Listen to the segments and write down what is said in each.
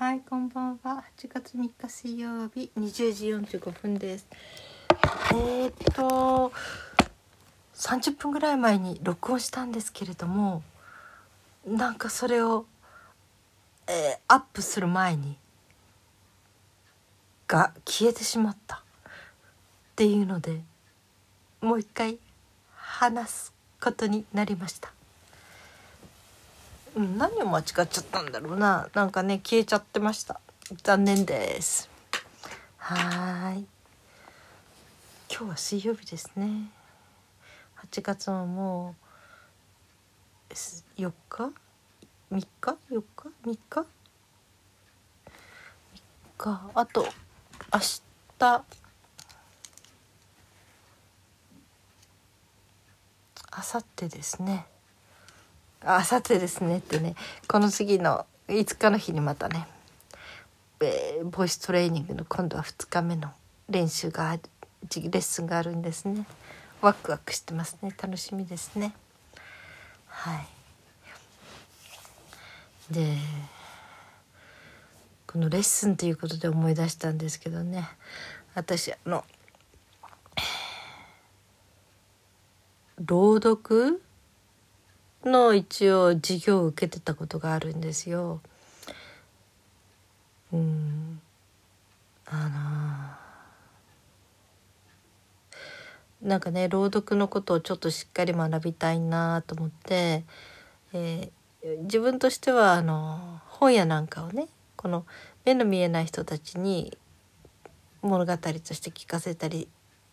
はい、こんばんは。8月3日水曜日20時45分です。えー、っと30分ぐらい前に録音したんですけれども、なんかそれを、えーアップする前にが消えてしまったっていうので、もう一回話すことになりました。何を間違っちゃったんだろうな。なんかね消えちゃってました。残念です。はーい。今日は水曜日ですね。8月はもう4日？3日？4日？3日？3日。あと明日あさってですね。あさてですねってね。この次の5日の日にまたね、えーボイストレーニングの今度は2日目の練習があるレッスンがあるんですね。ワクワクしてますね。楽しみですね。はい。でこのレッスンということで思い出したんですけどね。私あの朗読の一応授業を受けてたことがあるんですよ。うんあのなんかね朗読のことをちょっとしっかり学びたいなと思って、えー自分としてはあの本屋なんかをねこの目の見えない人たちに物語として聞かせたり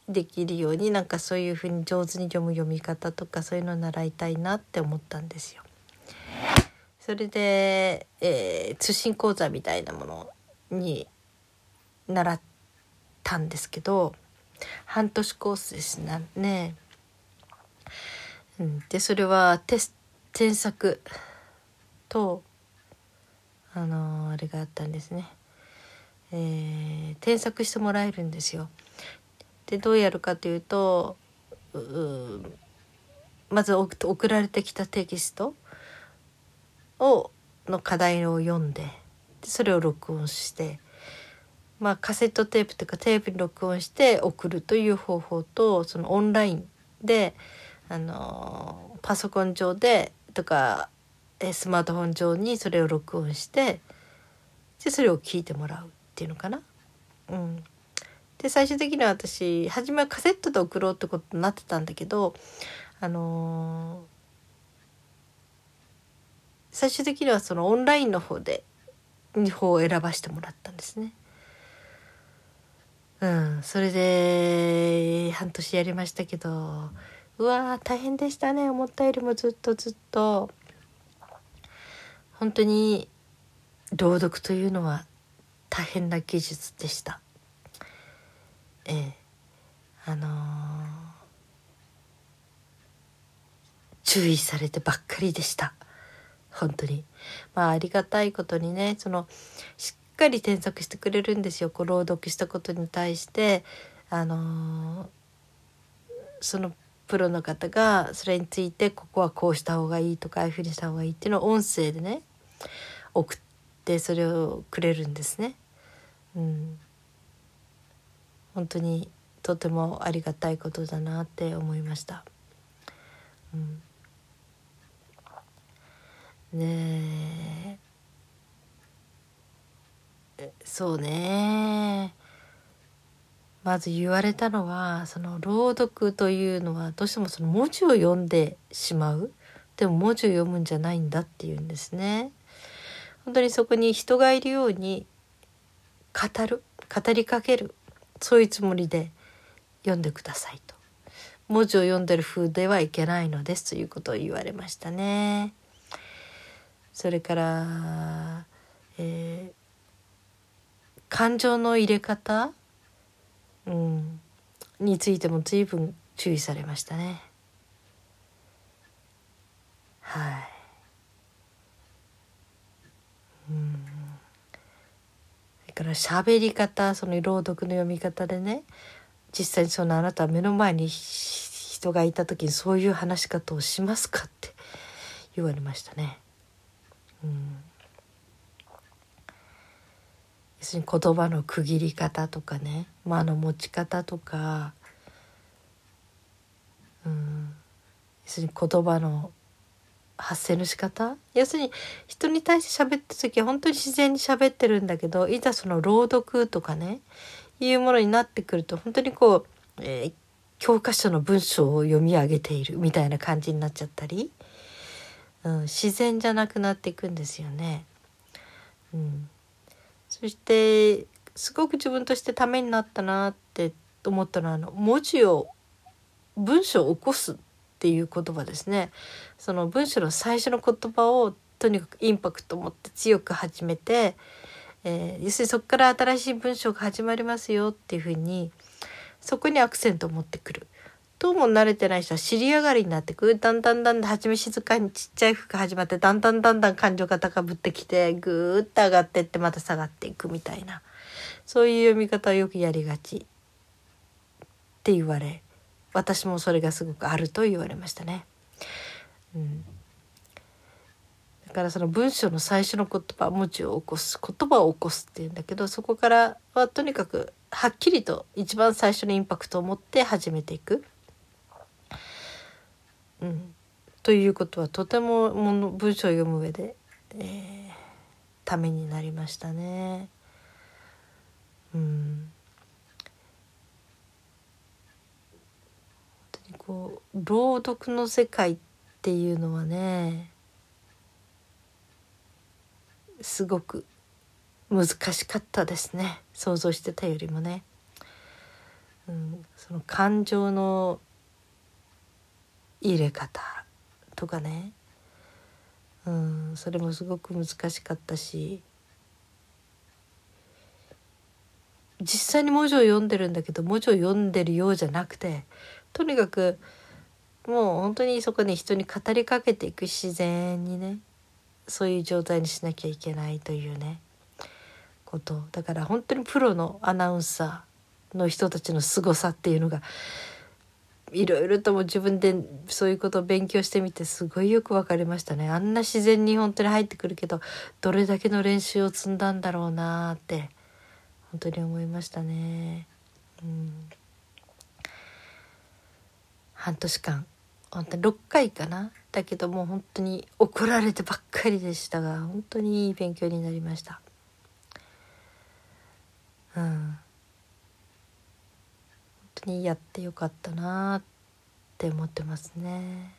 できるようになんかそういうふうに上手に読む読み方とかそういうのを習いたいなって思ったんですよ。それで、えー通信講座みたいなものに習ったんですけど半年コースですね。うん、でそれはテス添削とあのーあれがあったんですね。えー添削してもらえるんですよ。でどうやるかというとうまず送られてきたテキストをの課題を読んでそれを録音して、まあ、カセットテープというかテープに録音して送るという方法とそのオンラインであのパソコン上でとかスマートフォン上にそれを録音してでそれを聞いてもらうっていうのかな。うん、で最終的には私初めはカセットで送ろうってことになってたんだけどあのー最終的にはそのオンラインの方で方を選ばせてもらったんですね。うん、それで半年やりましたけどうわー大変でしたね思ったよりもずっとずっと本当に朗読というのは大変な技術でした。ええ。あのー注意されてばっかりでした。本当に。まあありがたいことにねそのしっかり添削してくれるんですよ。こう朗読したことに対してあのーそのプロの方がそれについてここはこうした方がいいとかああいうふうにした方がいいっていうのを音声でね送ってそれをくれるんですね。うん。本当にとてもありがたいことだなって思いました。うん、ねえ。そうね。まず言われたのはその朗読というのはどうしてもその文字を読んでしまう。でも文字を読むんじゃないんだっていうんですね。本当にそこに人がいるように語る。語りかける。そういうつもりで読んでくださいと文字を読んでる風ではいけないのですということを言われましたね。それから、えー感情の入れ方、うん、についても随分注意されましたね。はい。うんそれから喋り方その朗読の読み方でね実際にそのあなたは目の前に人がいた時にそういう話し方をしますかって言われましたね。うん要するに言葉の区切り方とかね間の持ち方とかうん要するに言葉の発声の仕方？要するに人に対して喋った時は本当に自然に喋ってるんだけどいざその朗読とかねいうものになってくると本当にこう、えー、教科書の文章を読み上げているみたいな感じになっちゃったり、うん、自然じゃなくなっていくんですよね。うん、そしてすごく自分としてためになったなって思ったのはあの文字を文章を起こすっていう言葉ですね。その文章の最初の言葉をとにかくインパクトを持って強く始めて、えー、要するにそこから新しい文章が始まりますよっていうふうにそこにアクセントを持ってくる。どうも慣れてない人は尻上がりになってくる。だんだんだんだん初め静かにちっちゃい服が始まってだんだんだんだん感情が高ぶってきてぐーっと上がってってまた下がっていくみたいなそういう読み方をよくやりがちって言われ私もそれがすごくあると言われましたね。うん、だからその文章の最初の言葉文字を起こす言葉を起こすっていうんだけどそこからはとにかくはっきりと一番最初のインパクトを持って始めていく。うん、ということはとてももの文章を読む上で、えー、ためになりましたね。うんこう朗読の世界っていうのはねすごく難しかったですね。想像してたよりもね。うん、その感情の入れ方とかね、うん、それもすごく難しかったし。実際に文字を読んでるんだけど文字を読んでるようじゃなくてとにかくもう本当にそこに人に語りかけていく自然にねそういう状態にしなきゃいけないというねこと。だから本当にプロのアナウンサーの人たちの凄さっていうのがいろいろとも自分でそういうことを勉強してみてすごいよく分かりましたね。あんな自然に本当に入ってくるけどどれだけの練習を積んだんだろうなって本当に思いましたね。うん。半年間。本当に6回かな？だけどもう本当に怒られてばっかりでしたが本当にいい勉強になりました。うん。本当にやってよかったなって思ってますね。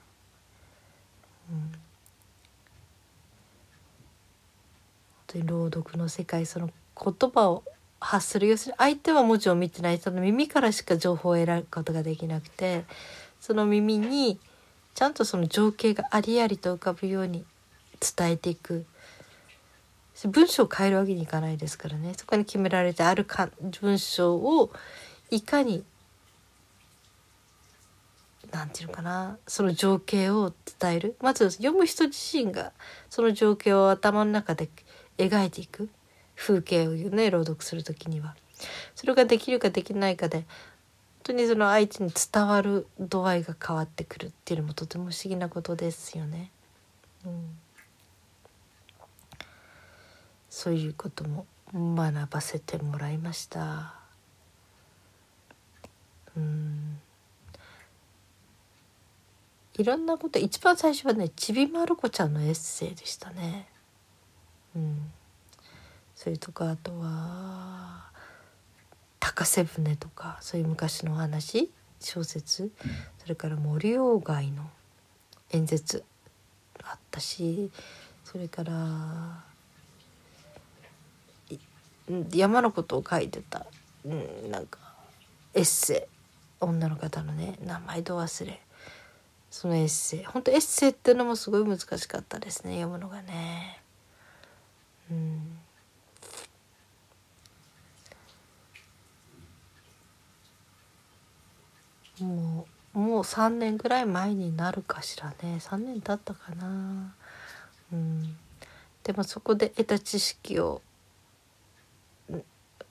うん。本当に朗読の世界その言葉を発する。要するに相手は文字を見てない。人の耳からしか情報を得られることができなくてその耳にちゃんとその情景がありありと浮かぶように伝えていく。文章を変えるわけにいかないですからね。そこに決められてあるか文章をいかに何て言うのかな。その情景を伝える。まず読む人自身がその情景を頭の中で描いていく。風景をね朗読する時には。それができるかできないかで当にその相手に伝わる度合いが変わってくるっていうのもとても不思議なことですよね。うん、そういうことも学ばせてもらいました。うんいろんなこと一番最初はねちびまる子ちゃんのエッセイでしたね。うん、それとかあとは高瀬舟とかそういう昔の話小説それから森鴎外の演説あったしそれから山のことを書いてた、うん、なんかエッセイ女の方のね名前ど忘れ。そのエッセイ。本当エッセイっていうのもすごい難しかったですね読むのがね。うんもうもう3年ぐらい前になるかしらね3年経ったかなうんでもそこで得た知識を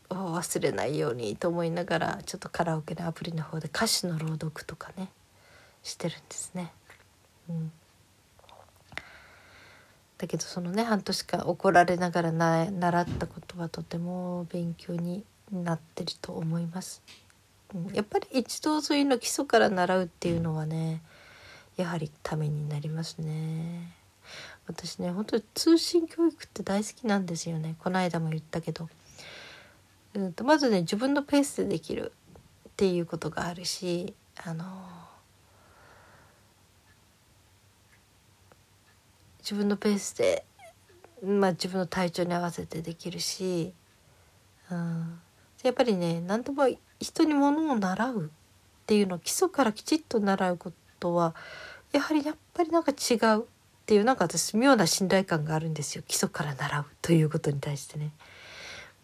忘れないようにと思いながらちょっとカラオケのアプリの方で歌詞の朗読とかねしてるんですね。うん、だけどそのね半年間怒られながらな習ったことはとても勉強になってると思います。やっぱり一度そういうの基礎から習うっていうのはねやはりためになりますね。私ね本当に通信教育って大好きなんですよね。この間も言ったけど、うんと、まずね自分のペースでできるっていうことがあるしあの自分のペースで、まあ、自分の体調に合わせてできるし、うん、やっぱりね何でも人にものを習うっていうのを基礎からきちっと習うことはやはりやっぱりなんか違うっていうなんか私妙な信頼感があるんですよ基礎から習うということに対してね。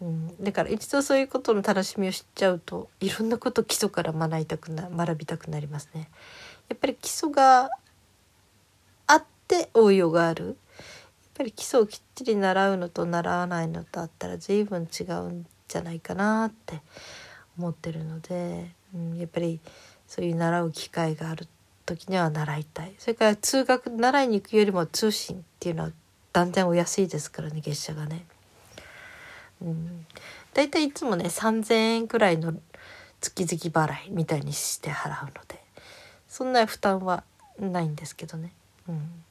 うん、だから一度そういうことの楽しみを知っちゃうといろんなこと基礎から学びたくな学びたくなりますね。やっぱり基礎があって応用がある。やっぱり基礎をきっちり習うのと習わないのとあったら随分違うんじゃないかなって思ってるので、うん、やっぱりそういう習う機会がある時には習いたいそれから通学習いに行くよりも通信っていうのは断然お安いですからね月謝がね。うん、だいたいいつもね3,000円くらいの月々払いみたいにして払うのでそんな負担はないんですけどね。うん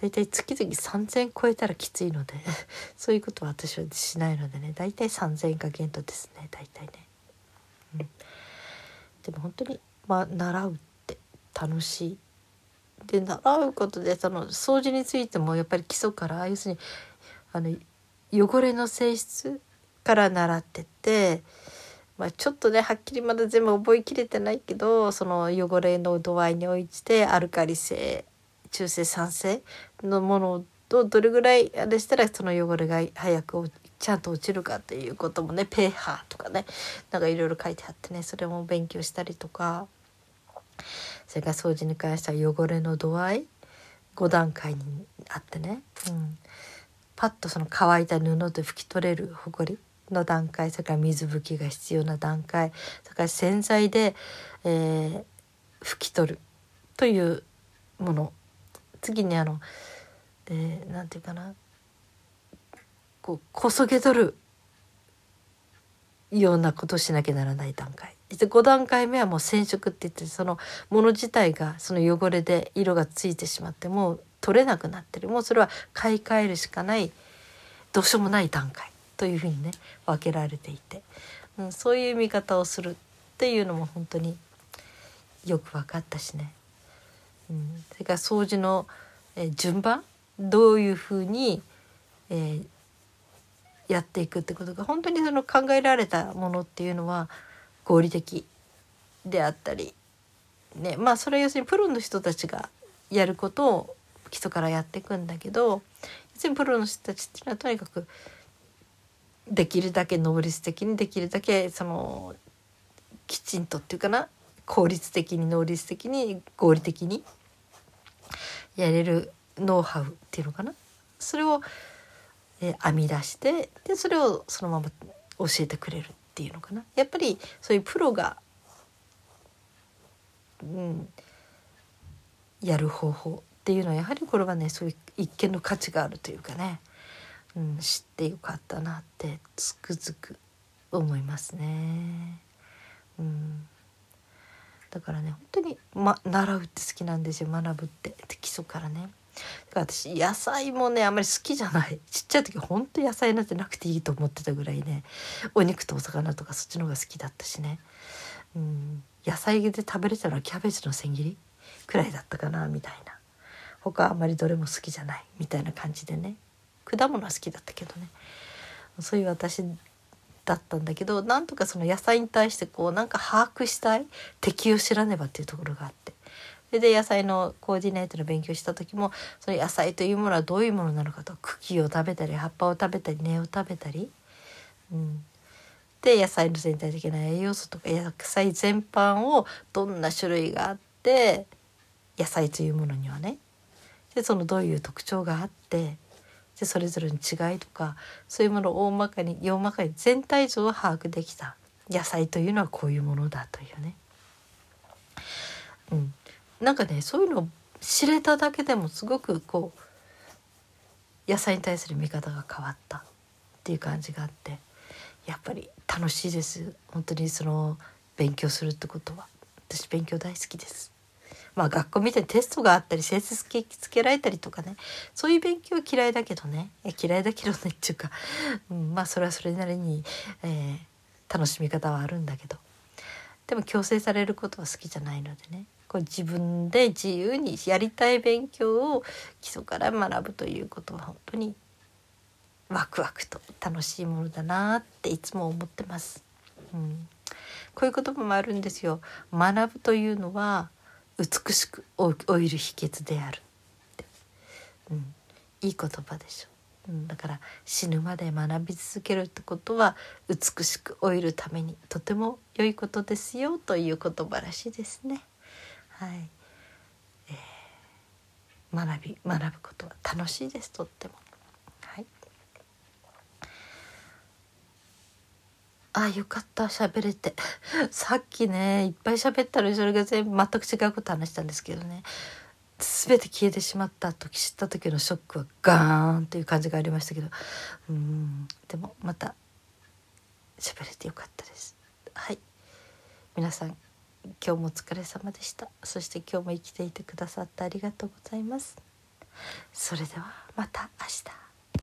だいたい月々3,000超えたらきついので そういうことは私はしないのでねだいたい3,000円が限度ですね大体ね、うん、でも本当にまあ習うって楽しい。で習うことでその掃除についてもやっぱり基礎から要するにあの汚れの性質から習ってて、まあ、ちょっとねはっきりまだ全部覚えきれてないけどその汚れの度合いに応じてアルカリ性中性酸性のものとどれぐらいあれしたらその汚れが早くちゃんと落ちるかっていうこともねペーハーとかねなんかいろいろ書いてあってねそれも勉強したりとかそれから掃除に関しては汚れの度合い5段階にあってね、うん、パッとその乾いた布で拭き取れるほこりの段階それから水拭きが必要な段階それから洗剤で、えー、拭き取るというもの。次にあの、えー、ていうかなこうこそげ取るようなことをしなきゃならない段階。で5段階目はもう染色って言ってそのもの自体がその汚れで色がついてしまってもう取れなくなってる。もうそれは買い替えるしかないどうしようもない段階というふうにね分けられていて、うん、そういう見方をするっていうのも本当によく分かったしね、うん、それから掃除の、え順番どういうふうに、えー、やっていくってことが本当にその考えられたものっていうのは合理的であったり、ね、まあそれは要するにプロの人たちがやることを基礎からやっていくんだけど要するにプロの人たちっていうのはとにかくできるだけ能率的にできるだけそのきちんとっていうかな効率的に能率的に合理的にやれるノウハウっていうのかな。それを、え編み出してでそれをそのまま教えてくれるっていうのかなやっぱりそういうプロが、うん、やる方法っていうのはやはりこれはねそういう一見の価値があるというかね、うん、知ってよかったなってつくづく思いますね。うんだからね本当に、ま、習うって好きなんですよ学ぶって基礎からね。私野菜もねあんまり好きじゃない。ちっちゃい時ほんと野菜なんてなくていいと思ってたぐらいね。お肉とお魚とかそっちの方が好きだったしね、うん、野菜で食べれたのはキャベツの千切りくらいだったかなみたいな。他あんまりどれも好きじゃない。みたいな感じでね。果物は好きだったけどね。そういう私だったんだけどなんとかその野菜に対してこうなんか把握したい。敵を知らねばっていうところがあって。それで野菜のコーディネートの勉強した時もその野菜というものはどういうものなのかと茎を食べたり葉っぱを食べたり根を食べたり、うん、で野菜の全体的な栄養素とか野菜全般をどんな種類があって野菜というものにはね。でそのどういう特徴があってでそれぞれの違いとかそういうものを大まかに大まかに全体像を把握できた野菜というのはこういうものだというね。うん、なんかねそういうのを知れただけでもすごくこう野菜に対する見方が変わったっていう感じがあってやっぱり楽しいです。本当にその勉強するってことは。私勉強大好きです。まあ学校見てテストがあったり成績つけられたりとかね。そういう勉強は嫌いだけどね。嫌いだけどねっていうか、うん、まあそれはそれなりに、えー、楽しみ方はあるんだけど。でも強制されることは好きじゃないのでね。こう自分で自由にやりたい勉強を基礎から学ぶということは本当にワクワクと楽しいものだなっていつも思ってます。うん、こういう言葉もあるんですよ。学ぶというのは美しく老いる秘訣であるうん、いい言葉でしょ。う、だから死ぬまで学び続けるってことは美しく老いるためにとても良いことですよという言葉らしいですね。はい、えー、学び学ぶことは楽しいですとっても。はい。あよかった喋れて。さっきねいっぱい喋ったのそれが全部全く違うこと話したんですけどね。全て消えてしまった時知った時のショックはガーンという感じがありましたけど。うんでもまた喋れてよかったです。はい。皆さん今日もお疲れ様でした。そして今日も生きていてくださってありがとうございます。それではまた明日。